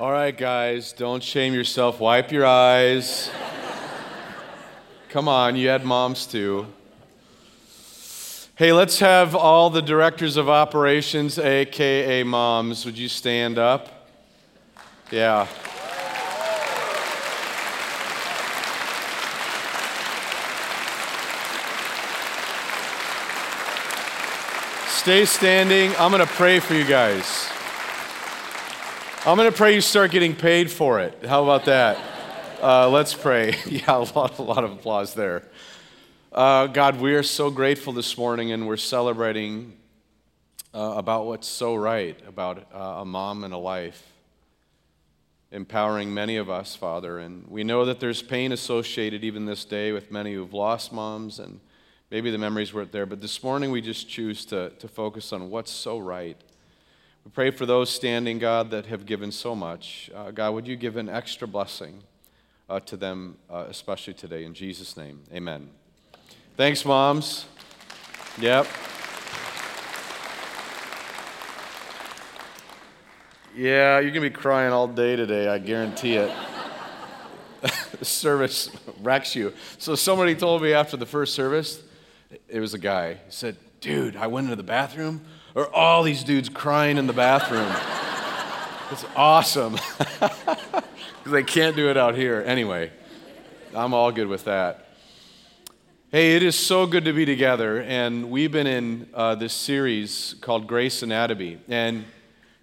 All right, guys, don't shame yourself. Wipe your eyes. Come on, you had moms too. Hey, let's have all the directors of operations, aka moms, would you stand up? Yeah. Stay standing. I'm going to pray for you guys. I'm going to pray you start getting paid for it. How about that? Uh, let's pray. yeah, a lot, a lot of applause there. Uh, God, we are so grateful this morning, and we're celebrating uh, about what's so right about uh, a mom and a life, empowering many of us, Father. And we know that there's pain associated even this day with many who've lost moms, and maybe the memories weren't there. But this morning, we just choose to, to focus on what's so right. We pray for those standing, God, that have given so much. Uh, God, would you give an extra blessing? uh, to them, uh, especially today. In Jesus' name, amen. Thanks, moms. Yep. Yeah, you're going to be crying all day today, I guarantee it. service wrecks you. So, somebody told me after the first service, it was a guy. He said, Dude, I went into the bathroom, or all these dudes crying in the bathroom. it's awesome. because they can't do it out here. Anyway, I'm all good with that. Hey, it is so good to be together, and we've been in uh, this series called Grace Anatomy. And,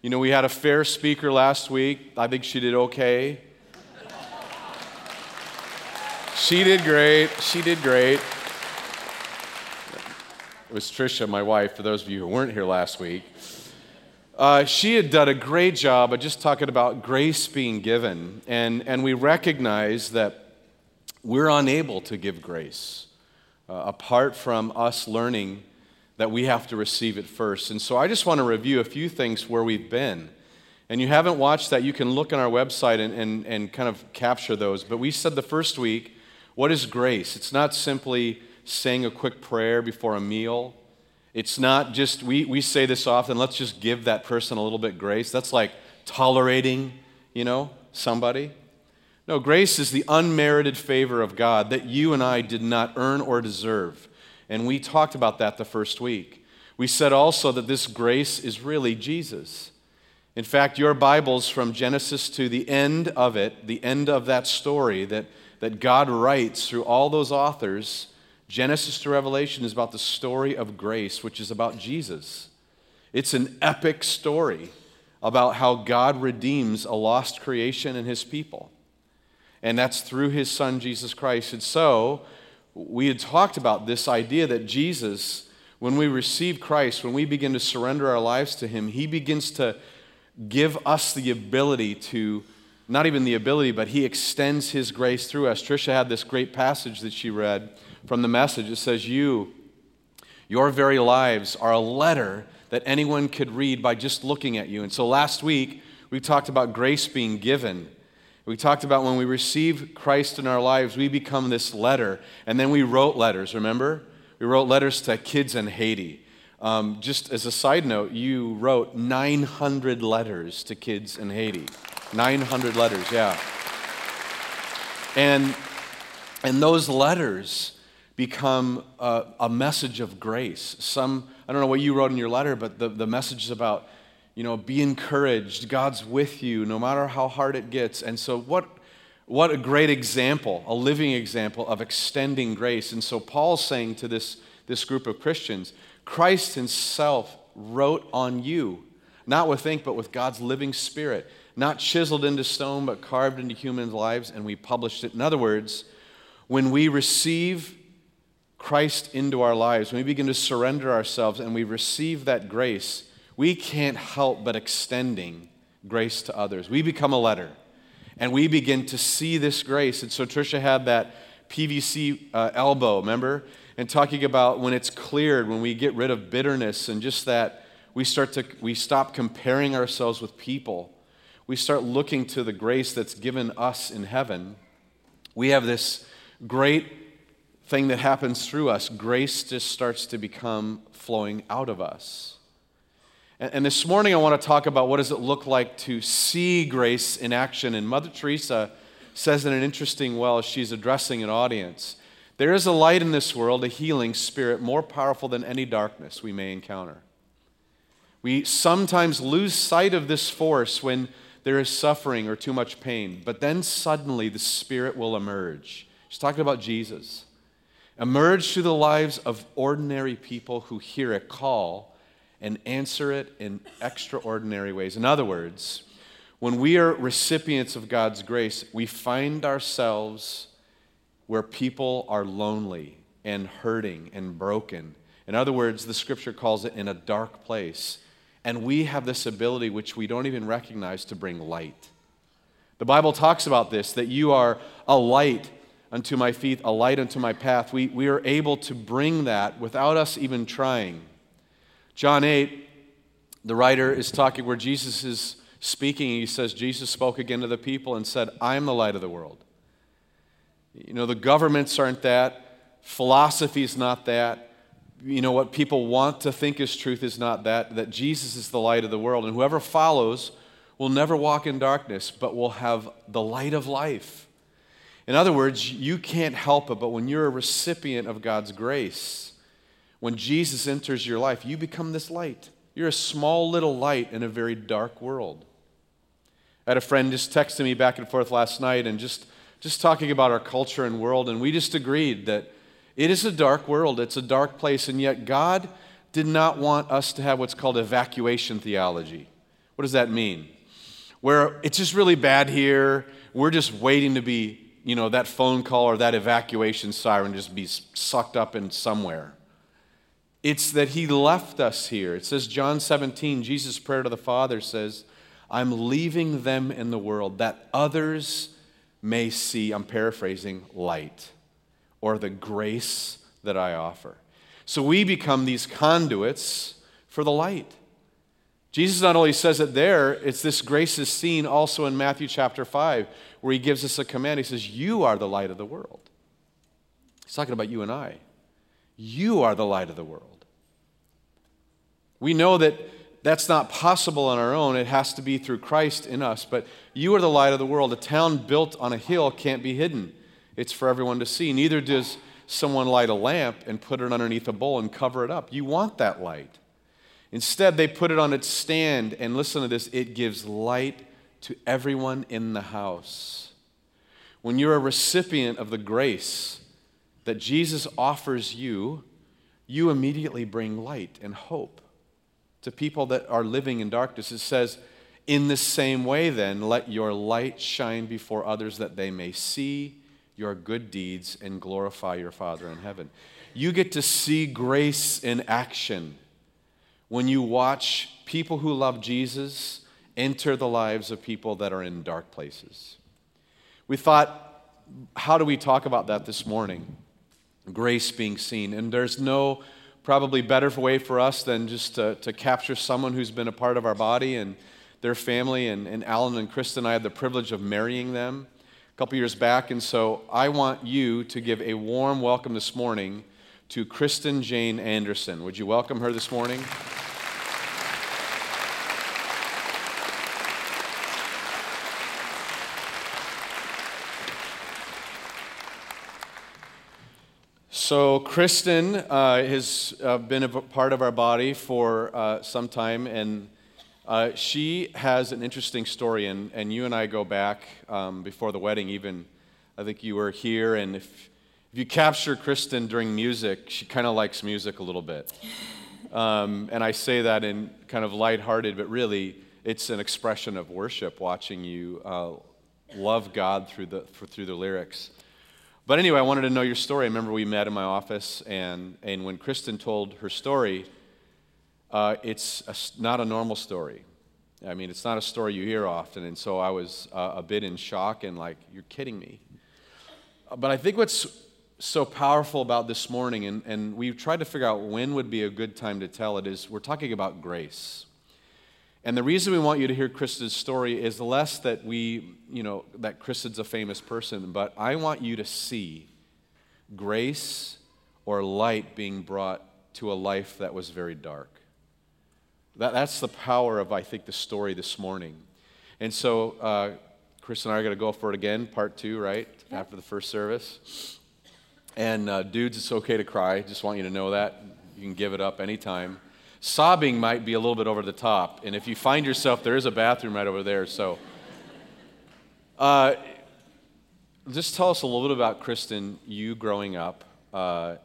you know, we had a fair speaker last week. I think she did okay. She did great. She did great. Was Trisha, my wife, for those of you who weren't here last week. Uh, she had done a great job of just talking about grace being given. And, and we recognize that we're unable to give grace uh, apart from us learning that we have to receive it first. And so I just want to review a few things where we've been. And you haven't watched that, you can look on our website and, and, and kind of capture those. But we said the first week, what is grace? It's not simply saying a quick prayer before a meal. It's not just, we, we say this often, let's just give that person a little bit grace. That's like tolerating, you know, somebody. No, grace is the unmerited favor of God that you and I did not earn or deserve. And we talked about that the first week. We said also that this grace is really Jesus. In fact, your Bibles from Genesis to the end of it, the end of that story that, that God writes through all those authors, Genesis to Revelation is about the story of grace, which is about Jesus. It's an epic story about how God redeems a lost creation and his people. And that's through his son, Jesus Christ. And so, we had talked about this idea that Jesus, when we receive Christ, when we begin to surrender our lives to him, he begins to give us the ability to, not even the ability, but he extends his grace through us. Trisha had this great passage that she read from the message. It says, You, your very lives are a letter that anyone could read by just looking at you. And so last week, we talked about grace being given. We talked about when we receive Christ in our lives, we become this letter. And then we wrote letters, remember? We wrote letters to kids in Haiti. Um, just as a side note, you wrote 900 letters to kids in Haiti. 900 letters, yeah. And, and those letters become a, a, message of grace. Some, I don't know what you wrote in your letter, but the, the message is about, you know, be encouraged. God's with you no matter how hard it gets. And so, what, what a great example, a living example of extending grace. And so, Paul's saying to this, this group of Christians, Christ himself wrote on you, not with ink, but with God's living spirit, not chiseled into stone, but carved into human lives, and we published it. In other words, when we receive Christ into our lives, when we begin to surrender ourselves and we receive that grace, we can't help but extending grace to others. We become a letter and we begin to see this grace. And so Trisha had that PVC uh, elbow, remember? And talking about when it's cleared, when we get rid of bitterness and just that we start to we stop comparing ourselves with people. We start looking to the grace that's given us in heaven. We have this great thing that happens through us, grace just starts to become flowing out of us. And, and this morning I want to talk about what does it look like to see grace in action. And Mother Teresa says in an interesting way, she's addressing an audience. There is a light in this world, a healing spirit, more powerful than any darkness we may encounter. We sometimes lose sight of this force when there is suffering or too much pain, but then suddenly the Spirit will emerge. She's talking about Jesus. Emerge through the lives of ordinary people who hear a call and answer it in extraordinary ways. In other words, when we are recipients of God's grace, we find ourselves where people are lonely and hurting and broken. In other words, the scripture calls it in a dark place. And we have this ability, which we don't even recognize, to bring light. The Bible talks about this that you are a light unto my feet, a light unto my path. We, we are able to bring that without us even trying. John 8, the writer is talking where Jesus is speaking. He says, Jesus spoke again to the people and said, I am the light of the world. You know, the governments aren't that, philosophy is not that. You know, what people want to think is truth is not that, that Jesus is the light of the world. And whoever follows will never walk in darkness, but will have the light of life. In other words, you can't help it, but when you're a recipient of God's grace, when Jesus enters your life, you become this light. You're a small little light in a very dark world. I had a friend just texting me back and forth last night and just just talking about our culture and world, and we just agreed that it is a dark world, it's a dark place, and yet God did not want us to have what's called evacuation theology. What does that mean? Where it's just really bad here, we're just waiting to be, you know, that phone call or that evacuation siren just be sucked up in somewhere. It's that He left us here. It says, John 17, Jesus' prayer to the Father says, I'm leaving them in the world that others may see, I'm paraphrasing, light or the grace that I offer. So we become these conduits for the light. Jesus not only says it there, it's this grace is seen also in Matthew chapter 5, where he gives us a command. He says, You are the light of the world. He's talking about you and I. You are the light of the world. We know that that's not possible on our own. It has to be through Christ in us. But you are the light of the world. A town built on a hill can't be hidden, it's for everyone to see. Neither does someone light a lamp and put it underneath a bowl and cover it up. You want that light. Instead, they put it on its stand, and listen to this it gives light to everyone in the house. When you're a recipient of the grace that Jesus offers you, you immediately bring light and hope to people that are living in darkness. It says, In the same way, then, let your light shine before others that they may see your good deeds and glorify your Father in heaven. You get to see grace in action when you watch people who love Jesus enter the lives of people that are in dark places. We thought, how do we talk about that this morning? Grace being seen. And there's no probably better way for us than just to, to capture someone who's been a part of our body and their family. And, and Alan and Kristen, and I had the privilege of marrying them a couple years back. And so I want you to give a warm welcome this morning to Kristen Jane Anderson. Would you welcome her this morning? So, Kristen uh, has uh, been a part of our body for uh, some time, and uh, she has an interesting story. And, and you and I go back um, before the wedding, even. I think you were here, and if, if you capture Kristen during music, she kind of likes music a little bit. Um, and I say that in kind of lighthearted, but really, it's an expression of worship watching you uh, love God through the, for, through the lyrics. But anyway, I wanted to know your story. I remember we met in my office, and, and when Kristen told her story, uh, it's a, not a normal story. I mean, it's not a story you hear often, and so I was uh, a bit in shock and like, you're kidding me. But I think what's so powerful about this morning, and, and we've tried to figure out when would be a good time to tell it, is we're talking about grace. And the reason we want you to hear Kristen's story is less that we, you know, that Kristen's a famous person, but I want you to see grace or light being brought to a life that was very dark. That, that's the power of, I think, the story this morning. And so, uh, Chris and I are going to go for it again, part two, right? Yeah. After the first service. And uh, dudes, it's okay to cry. Just want you to know that. You can give it up anytime. Sobbing might be a little bit over the top. And if you find yourself, there is a bathroom right over there. So, uh, just tell us a little bit about Kristen, you growing up. Uh,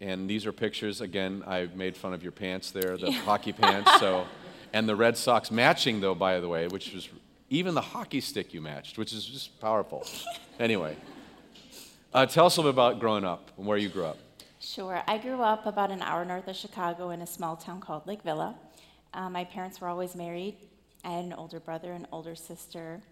and these are pictures. Again, I made fun of your pants there, the hockey pants. So, and the Red Sox matching, though, by the way, which was even the hockey stick you matched, which is just powerful. anyway, uh, tell us a little bit about growing up and where you grew up. Sure. I grew up about an hour north of Chicago in a small town called Lake Villa. Uh, my parents were always married. I had an older brother and older sister.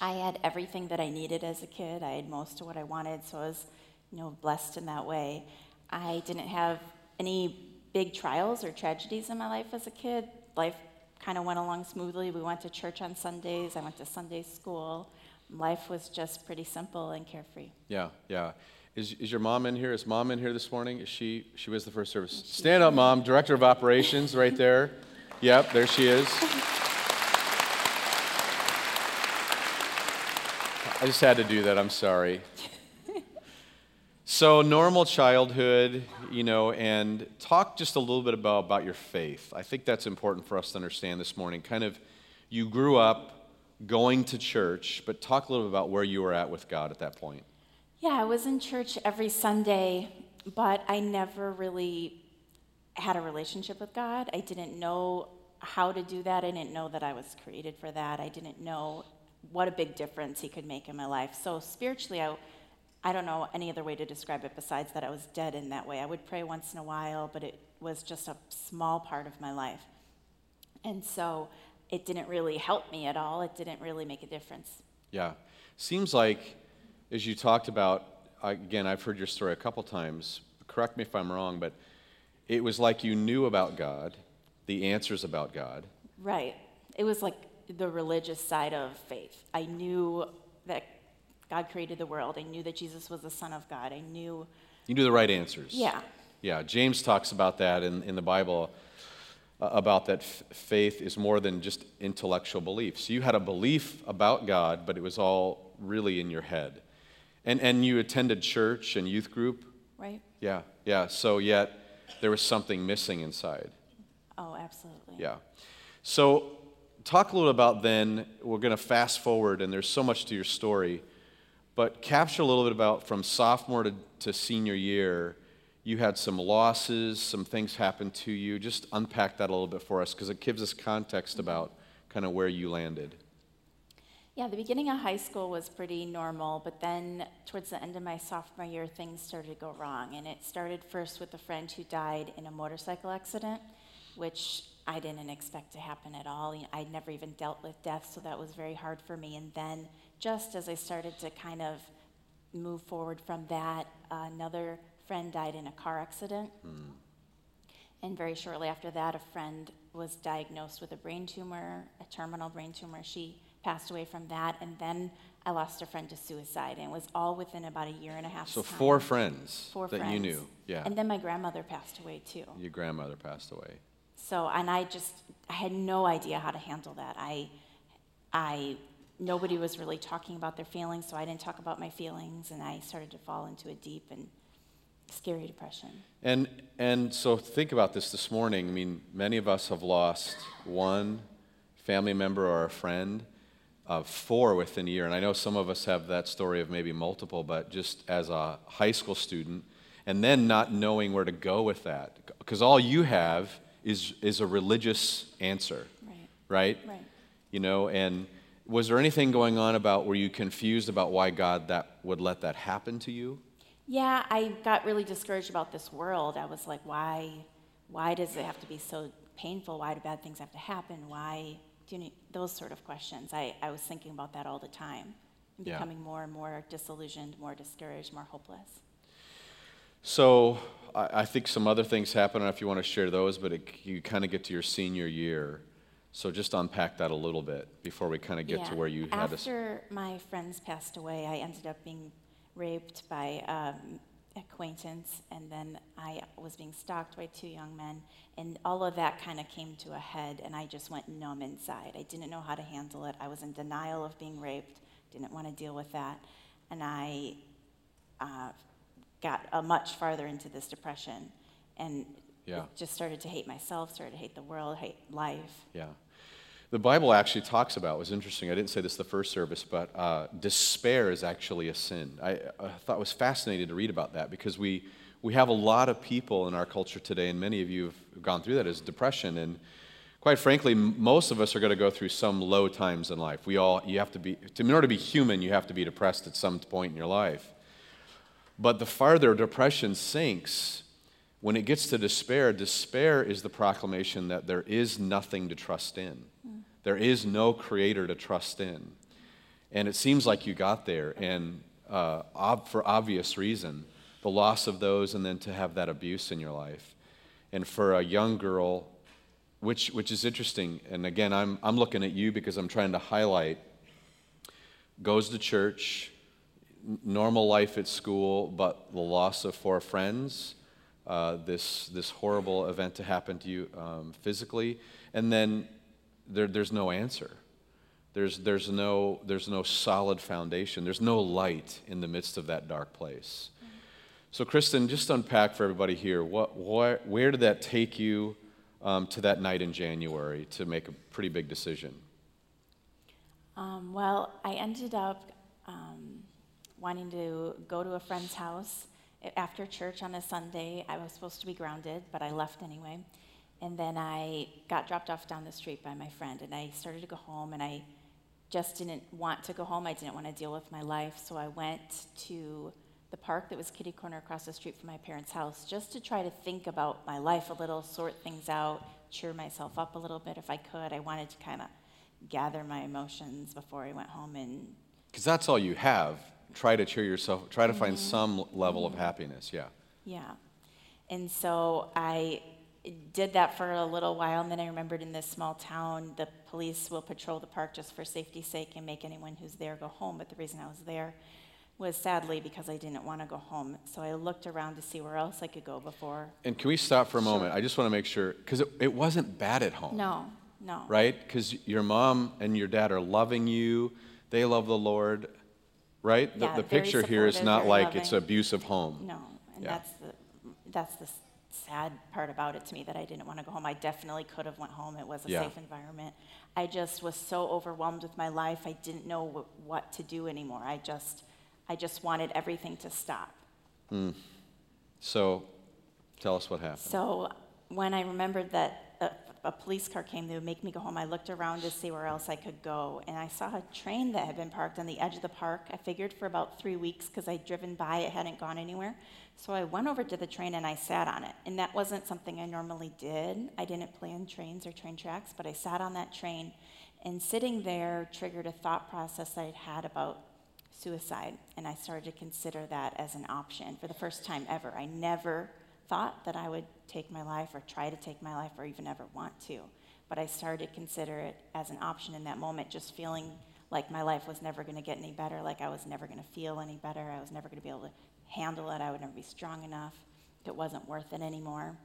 I had everything that I needed as a kid. I had most of what I wanted, so I was, you know, blessed in that way. I didn't have any big trials or tragedies in my life as a kid. Life kind of went along smoothly. We went to church on Sundays. I went to Sunday school. Life was just pretty simple and carefree. Yeah, yeah. Is, is your mom in here? Is mom in here this morning? Is she? She was the first service. Stand up, mom. Director of operations, right there. Yep, there she is. I just had to do that. I'm sorry. So, normal childhood, you know, and talk just a little bit about, about your faith. I think that's important for us to understand this morning. Kind of, you grew up going to church, but talk a little bit about where you were at with God at that point. Yeah, I was in church every Sunday, but I never really had a relationship with God. I didn't know how to do that. I didn't know that I was created for that. I didn't know what a big difference He could make in my life. So, spiritually, I, I don't know any other way to describe it besides that I was dead in that way. I would pray once in a while, but it was just a small part of my life. And so, it didn't really help me at all. It didn't really make a difference. Yeah. Seems like, as you talked about, again, I've heard your story a couple times. Correct me if I'm wrong, but it was like you knew about God, the answers about God. Right. It was like the religious side of faith. I knew that God created the world. I knew that Jesus was the Son of God. I knew. You knew the right answers. Yeah. Yeah. James talks about that in, in the Bible about that f- faith is more than just intellectual beliefs. So you had a belief about God, but it was all really in your head. And, and you attended church and youth group. Right? Yeah. Yeah. So, yet there was something missing inside. Oh, absolutely. Yeah. So, talk a little about then, we're going to fast forward, and there's so much to your story, but capture a little bit about from sophomore to, to senior year. You had some losses, some things happened to you. Just unpack that a little bit for us because it gives us context about kind of where you landed. Yeah, the beginning of high school was pretty normal, but then towards the end of my sophomore year, things started to go wrong. And it started first with a friend who died in a motorcycle accident, which I didn't expect to happen at all. You know, I'd never even dealt with death, so that was very hard for me. And then, just as I started to kind of move forward from that, uh, another friend died in a car accident. Hmm. And very shortly after that, a friend was diagnosed with a brain tumor, a terminal brain tumor. She passed away from that, and then I lost a friend to suicide, and it was all within about a year and a half. So, time. four friends Four that friends. you knew. Yeah. And then my grandmother passed away too. Your grandmother passed away. So, and I just, I had no idea how to handle that. I, I, nobody was really talking about their feelings, so I didn't talk about my feelings, and I started to fall into a deep and scary depression. And, and so think about this this morning. I mean, many of us have lost one family member or a friend, uh, four within a year. And I know some of us have that story of maybe multiple, but just as a high school student, and then not knowing where to go with that. Because all you have is, is a religious answer, Right. right? Right. You know, and was there anything going on about, were you confused about why God that would let that happen to you? Yeah, I got really discouraged about this world. I was like, why, why does it have to be so painful? Why do bad things have to happen? Why do you need, those sort of questions? I, I was thinking about that all the time, and Yeah. becoming more and more disillusioned, more discouraged, more hopeless. So I, I think some other things happen. I don't know if you want to share those, but it, you kind of get to your senior year. So just unpack that a little bit before we kind of get to where you had to. After my friends passed away, I ended up being raped by um, a acquaintance, and then I was being stalked by two young men, and all of that kind of came to a head, and I just went numb inside. I didn't know how to handle it. I was in denial of being raped, didn't want to deal with that, and I uh, got uh, much farther into this depression, and Yeah. just started to hate myself, started to hate the world, hate life. Yeah. The Bible actually talks about, was interesting, I didn't say this the first service, but uh, despair is actually a sin. I, I thought it was fascinating to read about that because we, we have a lot of people in our culture today, and many of you have gone through that as depression. And quite frankly, most of us are going to go through some low times in life. We all, you have to be, in order to be human, you have to be depressed at some point in your life. But the farther depression sinks, when it gets to despair, despair is the proclamation that there is nothing to trust in. There is no creator to trust in. And it seems like you got there, and uh, ob- for obvious reason, the loss of those, and then to have that abuse in your life. And for a young girl, which, which is interesting, and again, I'm, I'm looking at you because I'm trying to highlight goes to church, normal life at school, but the loss of four friends, uh, this, this horrible event to happen to you um, physically, and then there, there's no answer. There's, there's, no, there's no solid foundation. There's no light in the midst of that dark place. So, Kristen, just unpack for everybody here what, what, where did that take you um, to that night in January to make a pretty big decision? Um, well, I ended up um, wanting to go to a friend's house after church on a Sunday. I was supposed to be grounded, but I left anyway. And then I got dropped off down the street by my friend, and I started to go home, and I just didn't want to go home. I didn't want to deal with my life, so I went to the park that was kitty corner across the street from my parents' house just to try to think about my life a little, sort things out, cheer myself up a little bit if I could. I wanted to kind of gather my emotions before I went home and Because that's all you have. Try to cheer yourself, try to find mm-hmm. some level of mm-hmm. happiness, yeah. Yeah. And so I did that for a little while, and then I remembered in this small town, the police will patrol the park just for safety's sake and make anyone who's there go home. But the reason I was there was sadly because I didn't want to go home. So I looked around to see where else I could go before. And can we stop for a moment? I just want to make sure, because it, it wasn't bad at home. No, no. right? Because your mom and your dad are loving you, they love the Lord, right? The, Yeah, the very picture here is not like it's loving. abusive home. No, and Yeah. that's the that's the sad part about it to me that I didn't want to go home. I definitely could have went home. It was a Yeah. safe environment. I just was so overwhelmed with my life. I didn't know wh- what to do anymore. I just I just wanted everything to stop. Hmm. So tell us what happened. So when I remembered that a police car came, they would make me go home. I looked around to see where else I could go, and I saw a train that had been parked on the edge of the park. I figured for about three weeks because I'd driven by, it hadn't gone anywhere. So I went over to the train and I sat on it, and that wasn't something I normally did. I didn't plan trains or train tracks, but I sat on that train, and sitting there triggered a thought process that I'd had about suicide, and I started to consider that as an option for the first time ever. I never thought that I would take my life or try to take my life or even ever want to, but I started to consider it as an option in that moment, just feeling like my life was never going to get any better, like I was never going to feel any better, I was never going to be able to handle it, I would never be strong enough, it wasn't worth it anymore.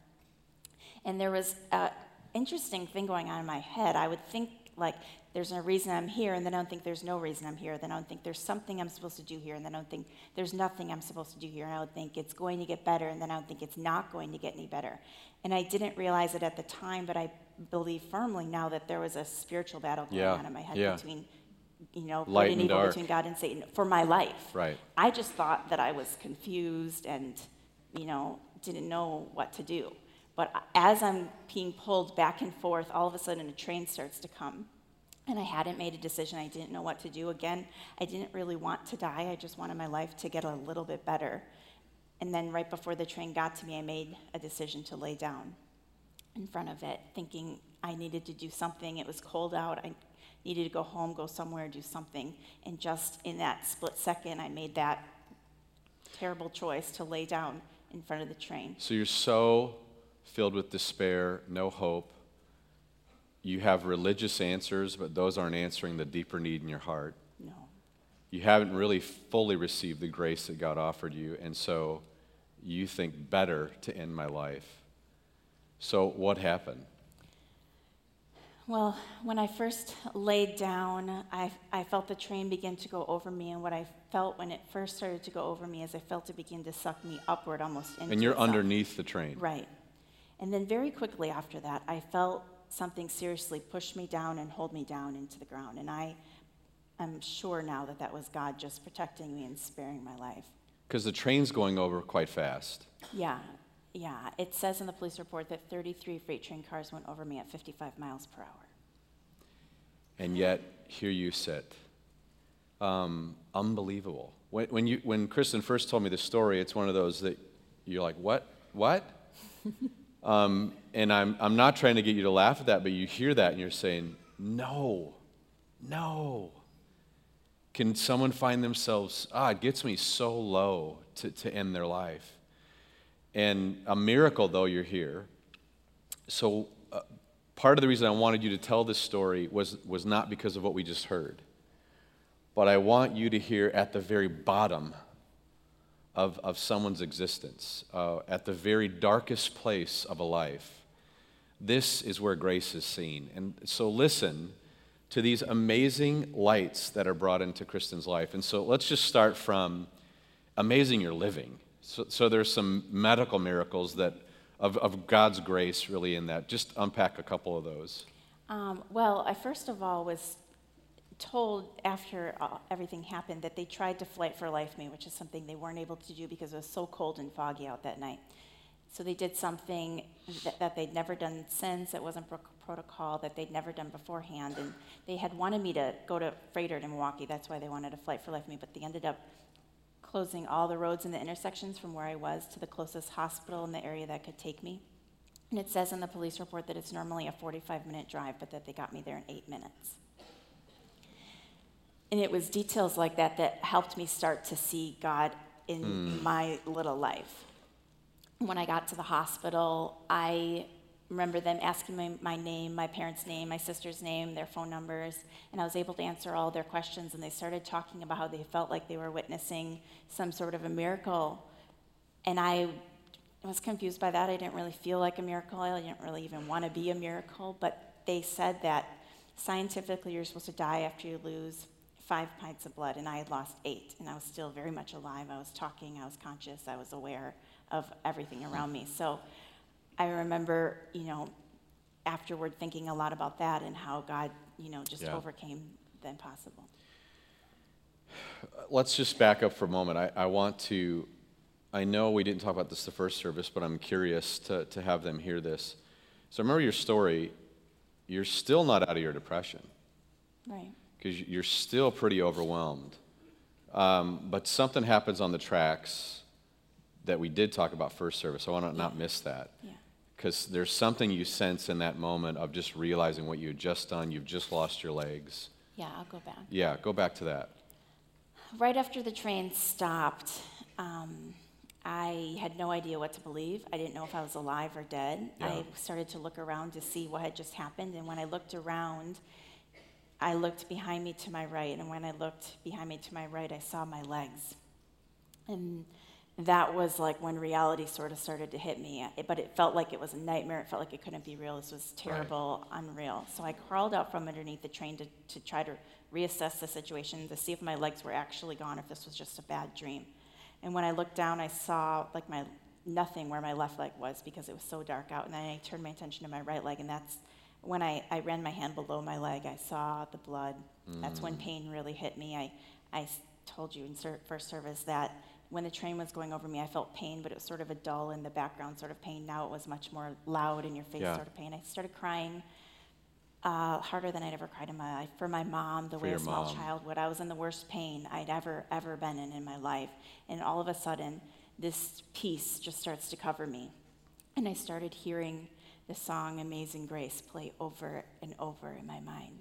And there was an interesting thing going on in my head. I would think, like, there's no reason I'm here, and then I don't think there's no reason I'm here. Then I don't think there's something I'm supposed to do here, and then I don't think there's nothing I'm supposed to do here. And I would think it's going to get better, and then I don't think it's not going to get any better. And I didn't realize it at the time, but I believe firmly now that there was a spiritual battle going Yeah, on in my head yeah. between, you know, Light and evil, dark. between God and Satan for my life. Right. I just thought that I was confused and, you know, didn't know what to do. But as I'm being pulled back and forth, all of a sudden a train starts to come. And I hadn't made a decision. I didn't know what to do. Again, I didn't really want to die. I just wanted my life to get a little bit better. And then right before the train got to me, I made a decision to lay down in front of it, thinking I needed to do something. It was cold out. I needed to go home, go somewhere, do something. And just in that split second, I made that terrible choice to lay down in front of the train. So you're so filled with despair, no hope. You have religious answers, but those aren't answering the deeper need in your heart. No. You haven't really fully received the grace that God offered you, and so you think better to end my life. So, what happened? Well, when I first laid down, I, I felt the train begin to go over me. And what I felt when it first started to go over me is I felt it begin to suck me upward almost into And you're itself. underneath the train. Right. And then very quickly after that, I felt something seriously push me down and hold me down into the ground. And I am sure now that that was God just protecting me and sparing my life. Because the train's going over quite fast. Yeah, yeah. It says in the police report that 33 freight train cars went over me at 55 miles per hour. And yet, here you sit. Um, unbelievable. When, when, you, when Kristen first told me the story, it's one of those that you're like, what? What? um, and I'm, I'm not trying to get you to laugh at that, but you hear that and you're saying, no, no. Can someone find themselves, ah, it gets me so low to, to end their life? And a miracle, though, you're here. So, uh, part of the reason I wanted you to tell this story was, was not because of what we just heard, but I want you to hear at the very bottom of, of someone's existence, uh, at the very darkest place of a life. This is where grace is seen. And so, listen to these amazing lights that are brought into Kristen's life. And so, let's just start from amazing your living. So, so there's some medical miracles that of, of God's grace really in that. Just unpack a couple of those. Um, well, I first of all was told after uh, everything happened that they tried to flight for life me, which is something they weren't able to do because it was so cold and foggy out that night. So they did something that, that they'd never done since. It wasn't pro- protocol that they'd never done beforehand, and they had wanted me to go to Froedtert to Milwaukee. That's why they wanted to flight for life me, but they ended up closing all the roads and the intersections from where I was to the closest hospital in the area that could take me. And it says in the police report that it's normally a 45 minute drive, but that they got me there in eight minutes. And it was details like that that helped me start to see God in hmm. my little life. When I got to the hospital, I remember them asking me my name, my parents' name, my sister's name, their phone numbers, and I was able to answer all their questions. And they started talking about how they felt like they were witnessing some sort of a miracle. And I was confused by that. I didn't really feel like a miracle. I didn't really even want to be a miracle. But they said that scientifically you're supposed to die after you lose five pints of blood, and I had lost eight, and I was still very much alive. I was talking, I was conscious, I was aware of everything around me. So I remember, you know, afterward thinking a lot about that and how God, you know, just Yeah. overcame the impossible. Let's just back up for a moment. I, I want to, I know we didn't talk about this the first service, but I'm curious to, to have them hear this. So remember your story. You're still not out of your depression Right. Because you're still pretty overwhelmed. Um, but something happens on the tracks that we did talk about first service. I want to not miss that. Yeah. Because there's something you sense in that moment of just realizing what you had just done. You've just lost your legs. Yeah, I'll go back. Yeah, go back to that. Right after the train stopped, um, I had no idea what to believe. I didn't know if I was alive or dead. Yeah. I started to look around to see what had just happened, and when I looked around, I looked behind me to my right, and when I looked behind me to my right, I saw my legs. And that was like when reality sort of started to hit me. It- But it felt like it was a nightmare. It felt like it couldn't be real. This was terrible, unreal. So I crawled out from underneath the train to, to try to reassess the situation, to see if my legs were actually gone, if this was just a bad dream. And when I looked down, I saw like my nothing where my left leg was because it was so dark out. And then I turned my attention to my right leg, and that's when I, I ran my hand below my leg. I saw the blood. That's when pain really hit me. I, I told you in ser- first service that when the train was going over me, I felt pain, but it was sort of a dull in the background sort of pain. Now it was much more loud in your face Yeah. sort of pain. I started crying uh, harder than I'd ever cried in my life for my mom, the way a small mom. child would. I was in the worst pain I'd ever, ever been in in my life. And all of a sudden, this peace just starts to cover me. And I started hearing the song Amazing Grace play over and over in my mind.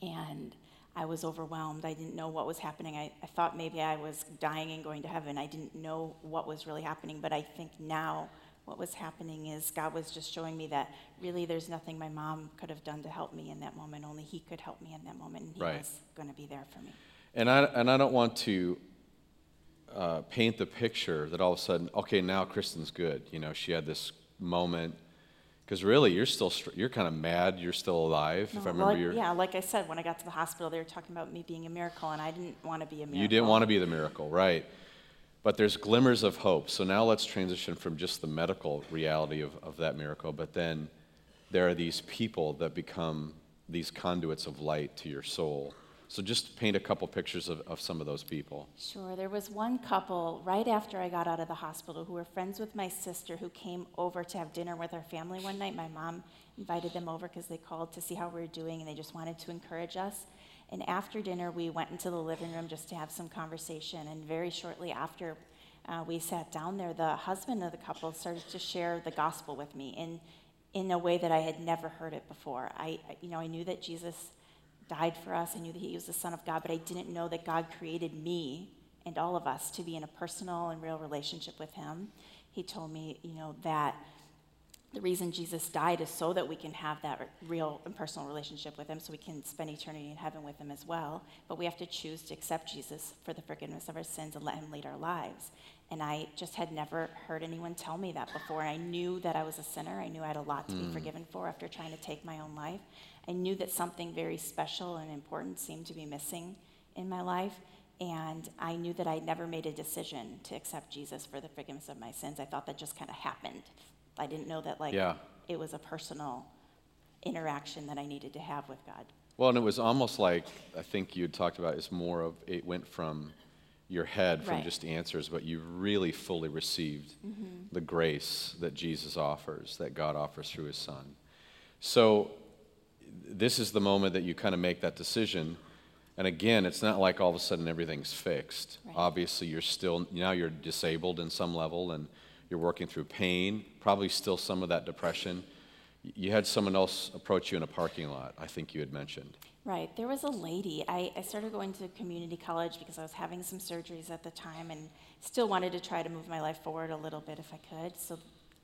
And I was overwhelmed. I didn't know what was happening. I, I thought maybe I was dying and going to heaven. I didn't know what was really happening. But I think now what was happening is God was just showing me that really there's nothing my mom could have done to help me in that moment. Only He could help me in that moment. And He Right. was going to be there for me. And I, and I don't want to uh, paint the picture that all of a sudden, okay, now Kristen's good. You know, she had this moment. Because really, you're still str- you're kind of mad. You're still alive. if I remember your, yeah, like I said, when I got to the hospital, they were talking about me being a miracle, and I didn't want to be a miracle. you didn't want to be the miracle, right? But there's glimmers of hope. So now let's transition from just the medical reality of, of that miracle, but then there are these people that become these conduits of light to your soul. So just paint a couple pictures of, of some of those people. Sure. There was one couple right after I got out of the hospital who were friends with my sister who came over to have dinner with our family one night. My mom invited them over because they called to see how we were doing and they just wanted to encourage us. And after dinner, we went into the living room just to have some conversation. And very shortly after uh, we sat down there, the husband of the couple started to share the gospel with me in, in a way that I had never heard it before. I, I- you know, I knew that Jesus died for us. I knew that he was the Son of God, but I didn't know that God created me and all of us to be in a personal and real relationship with him. He told me, you know, that the reason Jesus died is so that we can have that real and personal relationship with him, so we can spend eternity in heaven with him as well. But we have to choose to accept Jesus for the forgiveness of our sins and let him lead our lives. And I just had never heard anyone tell me that before. I knew that I was a sinner. I knew I had a lot to be hmm. forgiven for after trying to take my own life. I knew that something very special and important seemed to be missing in my life. And I knew that I'd never made a decision to accept Jesus for the forgiveness of my sins. I thought that just kind of happened. I didn't know that, like, Yeah. it was a personal interaction that I needed to have with God. Well, and it was almost like I think you had talked about it's more of it went from your head from Right. just answers, but you really fully received mm-hmm. the grace that Jesus offers, that God offers through his son. So this is the moment that you kind of make that decision. And again, it's not like all of a sudden everything's fixed. Right. Obviously, you're still, now you're disabled in some level and you're working through pain, probably still some of that depression. You had someone else approach you in a parking lot, I think you had mentioned. Right. There was a lady. I, I started going to community college because I was having some surgeries at the time and still wanted to try to move my life forward a little bit if I could. So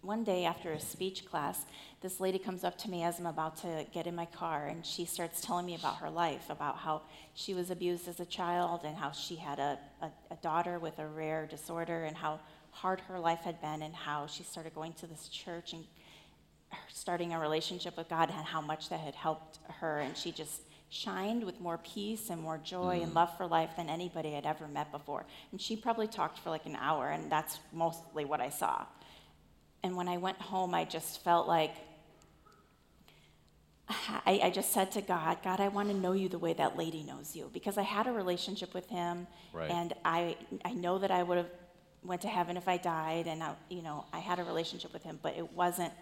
one day after a speech class, this lady comes up to me as I'm about to get in my car and she starts telling me about her life, about how she was abused as a child and how she had a, a, a daughter with a rare disorder and how hard her life had been and how she started going to this church and starting a relationship with God and how much that had helped her. And she just shined with more peace and more joy and mm. love for life than anybody I'd ever met before. And she probably talked for like an hour, and that's mostly what I saw. And when I went home, I just felt like I, I just said to God, God, I want to know you the way that lady knows you because I had a relationship with him, Right. and I I know that I would have went to heaven if I died, and I, you know I had a relationship with him, but it wasn't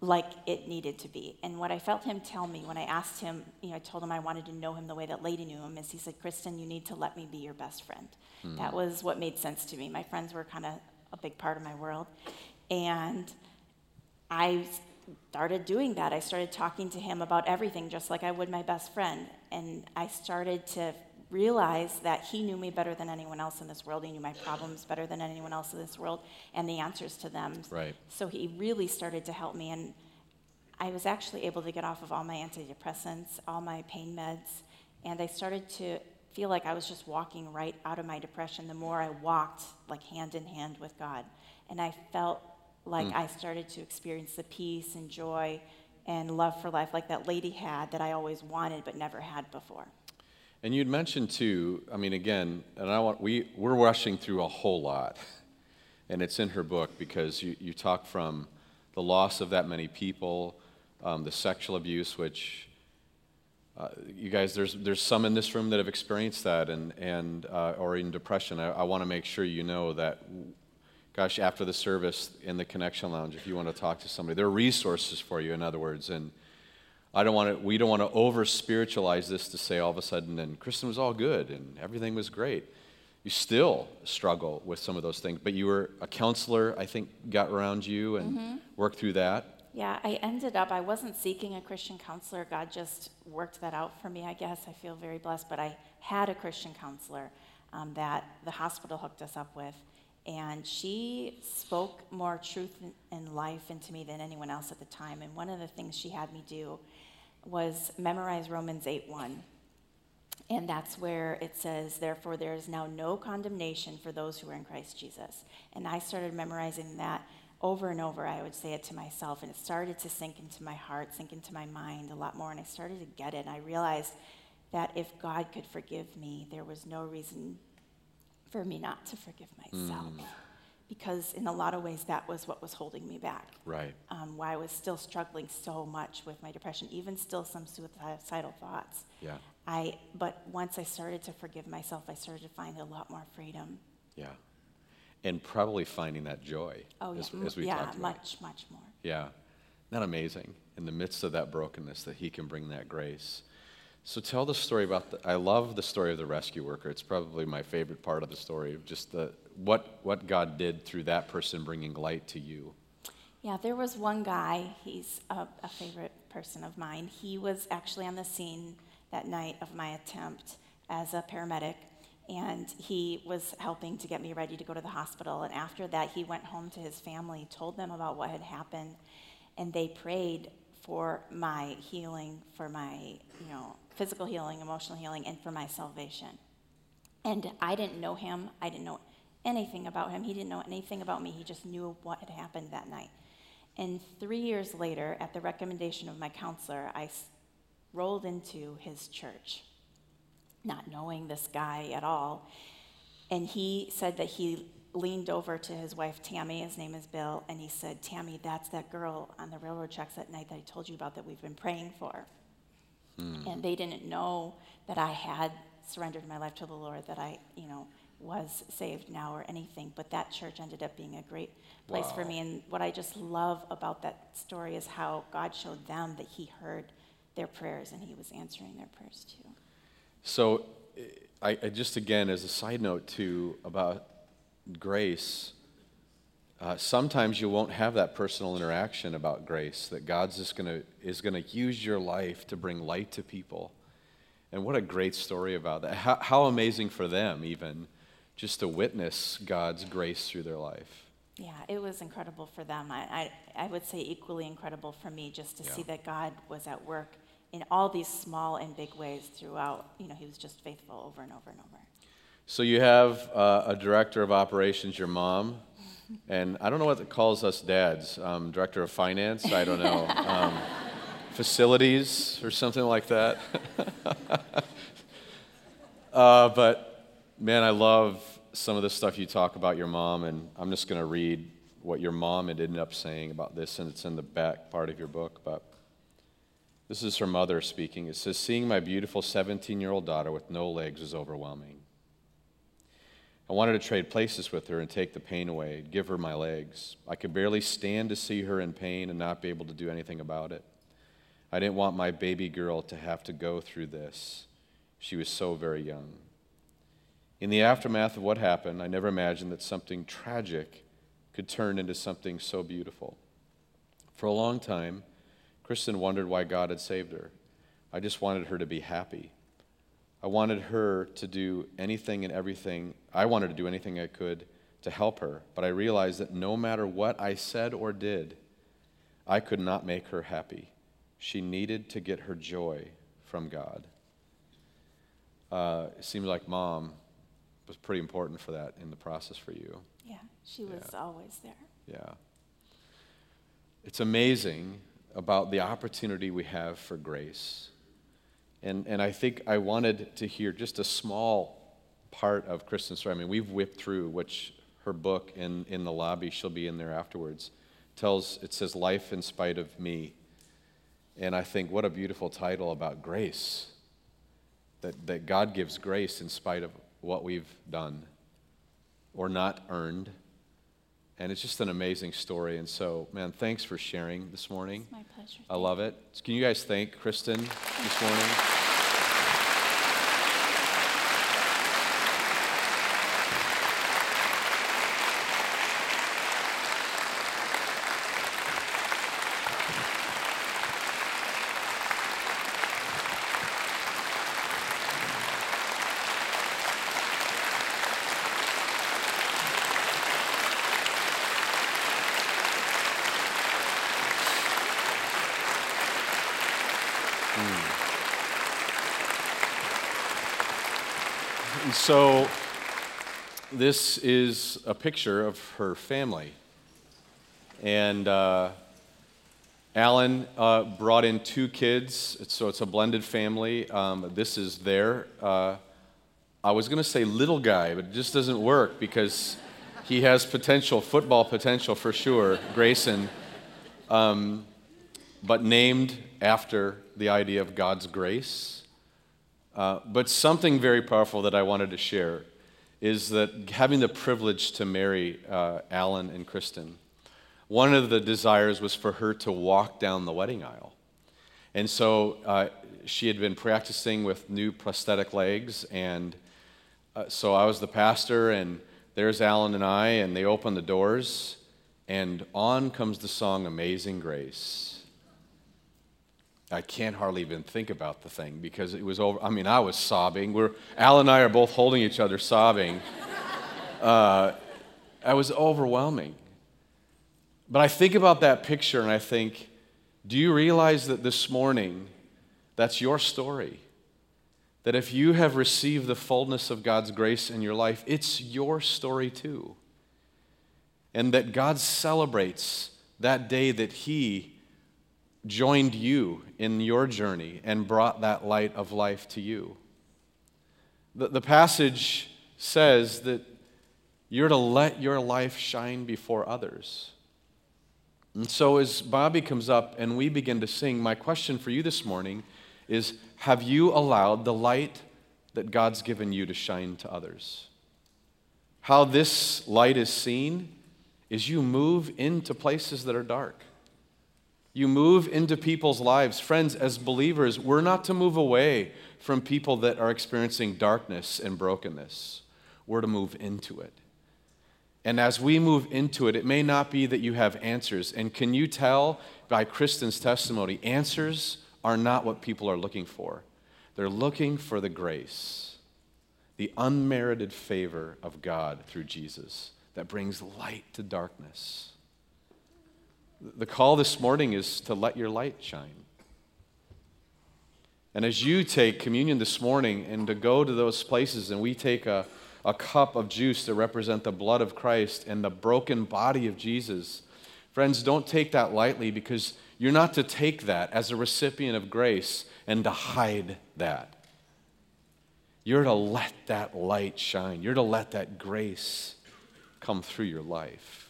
like it needed to be. And what I felt him tell me when I asked him, you know, I told him I wanted to know him the way that lady knew him, is he said, Kristen, you need to let me be your best friend. Hmm. That was what made sense to me. My friends were kind of a big part of my world, and I started doing that. I started talking to him about everything just like I would my best friend. And I started to realize that he knew me better than anyone else in this world. He knew my problems better than anyone else in this world and the answers to them. Right. So he really started to help me. And I was actually able to get off of all my antidepressants, all my pain meds. And I started to feel like I was just walking right out of my depression the more I walked like hand in hand with God. And I felt like I started to experience the peace and joy and love for life like that lady had that I always wanted but never had before. And you'd mentioned too, I mean, again, and I want, we, we're rushing through a whole lot. And it's in her book because you, you talk from the loss of that many people, um, the sexual abuse, which uh, you guys, there's, there's some in this room that have experienced that and, and, uh, or in depression. I, I want to make sure you know that, gosh, after the service in the Connection Lounge, if you want to talk to somebody, there are resources for you, in other words. And I don't want to, we don't want to over spiritualize this to say all of a sudden, and Kristen was all good and everything was great. You still struggle with some of those things, but you were a counselor, I think, got around you and worked through that. Yeah, I ended up, I wasn't seeking a Christian counselor. God just worked that out for me, I guess. I feel very blessed. But I had a Christian counselor um, that the hospital hooked us up with. And she spoke more truth and- life into me than anyone else at the time. And one of the things she had me do was memorize Romans 8 1. And that's where it says, Therefore, there is now no condemnation for those who are in Christ Jesus. And I started memorizing that over and over. I would say it to myself, and it started to sink into my heart, sink into my mind a lot more. And I started to get it. And I realized that if God could forgive me, there was no reason for me not to forgive myself. Mm. Because in a lot of ways, that was what was holding me back. Right. Um, why I was still struggling so much with my depression, even still some suicidal thoughts. Yeah. I, but once I started to forgive myself, I started to find a lot more freedom. Yeah. And probably finding that joy. Oh, as, yeah. As we yeah, much, much more. Yeah. Not amazing? In the midst of that brokenness, that He can bring that grace. So tell the story about the, I love the story of the rescue worker. It's probably my favorite part of the story, just the, what, what God did through that person bringing light to you. Yeah, there was one guy, he's a, a favorite person of mine. He was actually on the scene that night of my attempt as a paramedic, and he was helping to get me ready to go to the hospital. And after that, he went home to his family, told them about what had happened, and they prayed for my healing, for my, you know, physical healing, emotional healing, and for my salvation. And I didn't know him. I didn't know anything about him. He didn't know anything about me. He just knew what had happened that night. And three years later, at the recommendation of my counselor, I rolled into his church, not knowing this guy at all. And he said that he leaned over to his wife, Tammy, his name is Bill, and he said, Tammy, that's that girl on the railroad tracks that night that I told you about that we've been praying for. Mm. And they didn't know that I had surrendered my life to the Lord, that I, you know, was saved now or anything. But that church ended up being a great place wow. for me. And what I just love about that story is how God showed them that He heard their prayers and He was answering their prayers too. So, I, I just again, as a side note, too, about grace, uh, sometimes you won't have that personal interaction about grace, that God's just gonna, is going to use your life to bring light to people. And what a great story about that. How, how amazing for them, even, just to witness God's grace through their life. Yeah, it was incredible for them. I, I, I would say equally incredible for me just to yeah. see that God was at work in all these small and big ways throughout. You know, He was just faithful over and over and over. So you have uh, a director of operations, your mom, and I don't know what it calls us dads. Um, director of finance, I don't know. Um, facilities or something like that. uh, but man, I love some of the stuff you talk about your mom, and I'm just going to read what your mom had ended up saying about this, and it's in the back part of your book. But this is her mother speaking. It says, Seeing my beautiful 17 year old daughter with no legs is overwhelming. I wanted to trade places with her and take the pain away, give her my legs. I could barely stand to see her in pain and not be able to do anything about it. I didn't want my baby girl to have to go through this. She was so very young. In the aftermath of what happened, I never imagined that something tragic could turn into something so beautiful. For a long time, Kristen wondered why God had saved her. I just wanted her to be happy. I wanted her to do anything and everything, I wanted to do anything I could to help her, but I realized that no matter what I said or did, I could not make her happy. She needed to get her joy from God. Uh, it seems like mom was pretty important for that in the process for you. Yeah, she was yeah. always there. Yeah. It's amazing about the opportunity we have for grace and, and I think I wanted to hear just a small part of Kristen's story. I mean, we've whipped through, which her book in, in the lobby, she'll be in there afterwards, tells, it says, Life in Spite of Me. And I think what a beautiful title about grace. That, that God gives grace in spite of what we've done or not earned. And it's just an amazing story. And so, man, thanks for sharing this morning. It's my pleasure. I love it. Can you guys thank Kristen this morning? This is a picture of her family. And uh, Alan uh, brought in two kids, so it's a blended family. Um, this is their, uh, I was going to say little guy, but it just doesn't work because he has potential, football potential for sure, Grayson, um, but named after the idea of God's grace. Uh, but something very powerful that I wanted to share is that having the privilege to marry uh, Alan and Kristen, one of the desires was for her to walk down the wedding aisle. And so uh, she had been practicing with new prosthetic legs, and uh, so I was the pastor, and there's Alan and I, and they open the doors, and on comes the song Amazing Grace. I can't hardly even think about the thing because it was over. I mean, I was sobbing. We're, Al and I are both holding each other, sobbing. Uh, I was overwhelming. But I think about that picture and I think, do you realize that this morning, that's your story? That if you have received the fullness of God's grace in your life, it's your story too. And that God celebrates that day that He joined you in your journey and brought that light of life to you. The, the passage says that you're to let your life shine before others. And so, as Bobby comes up and we begin to sing, my question for you this morning is Have you allowed the light that God's given you to shine to others? How this light is seen is you move into places that are dark. You move into people's lives. Friends, as believers, we're not to move away from people that are experiencing darkness and brokenness. We're to move into it. And as we move into it, it may not be that you have answers. And can you tell by Kristen's testimony, answers are not what people are looking for. They're looking for the grace, the unmerited favor of God through Jesus that brings light to darkness. The call this morning is to let your light shine. And as you take communion this morning and to go to those places and we take a, a cup of juice to represent the blood of Christ and the broken body of Jesus, friends, don't take that lightly because you're not to take that as a recipient of grace and to hide that. You're to let that light shine. You're to let that grace come through your life.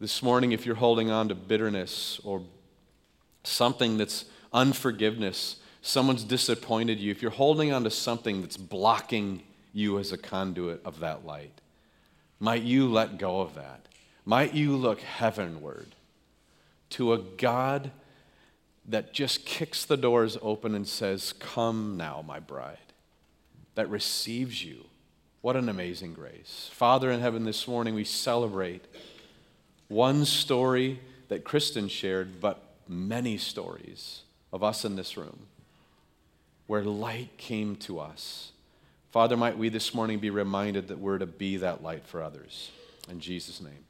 This morning, if you're holding on to bitterness or something that's unforgiveness, someone's disappointed you, if you're holding on to something that's blocking you as a conduit of that light, might you let go of that? Might you look heavenward to a God that just kicks the doors open and says, Come now, my bride, that receives you. What an amazing grace. Father in heaven, this morning we celebrate one story that Kristen shared, but many stories of us in this room where light came to us. Father, might we this morning be reminded that we're to be that light for others. In Jesus' name.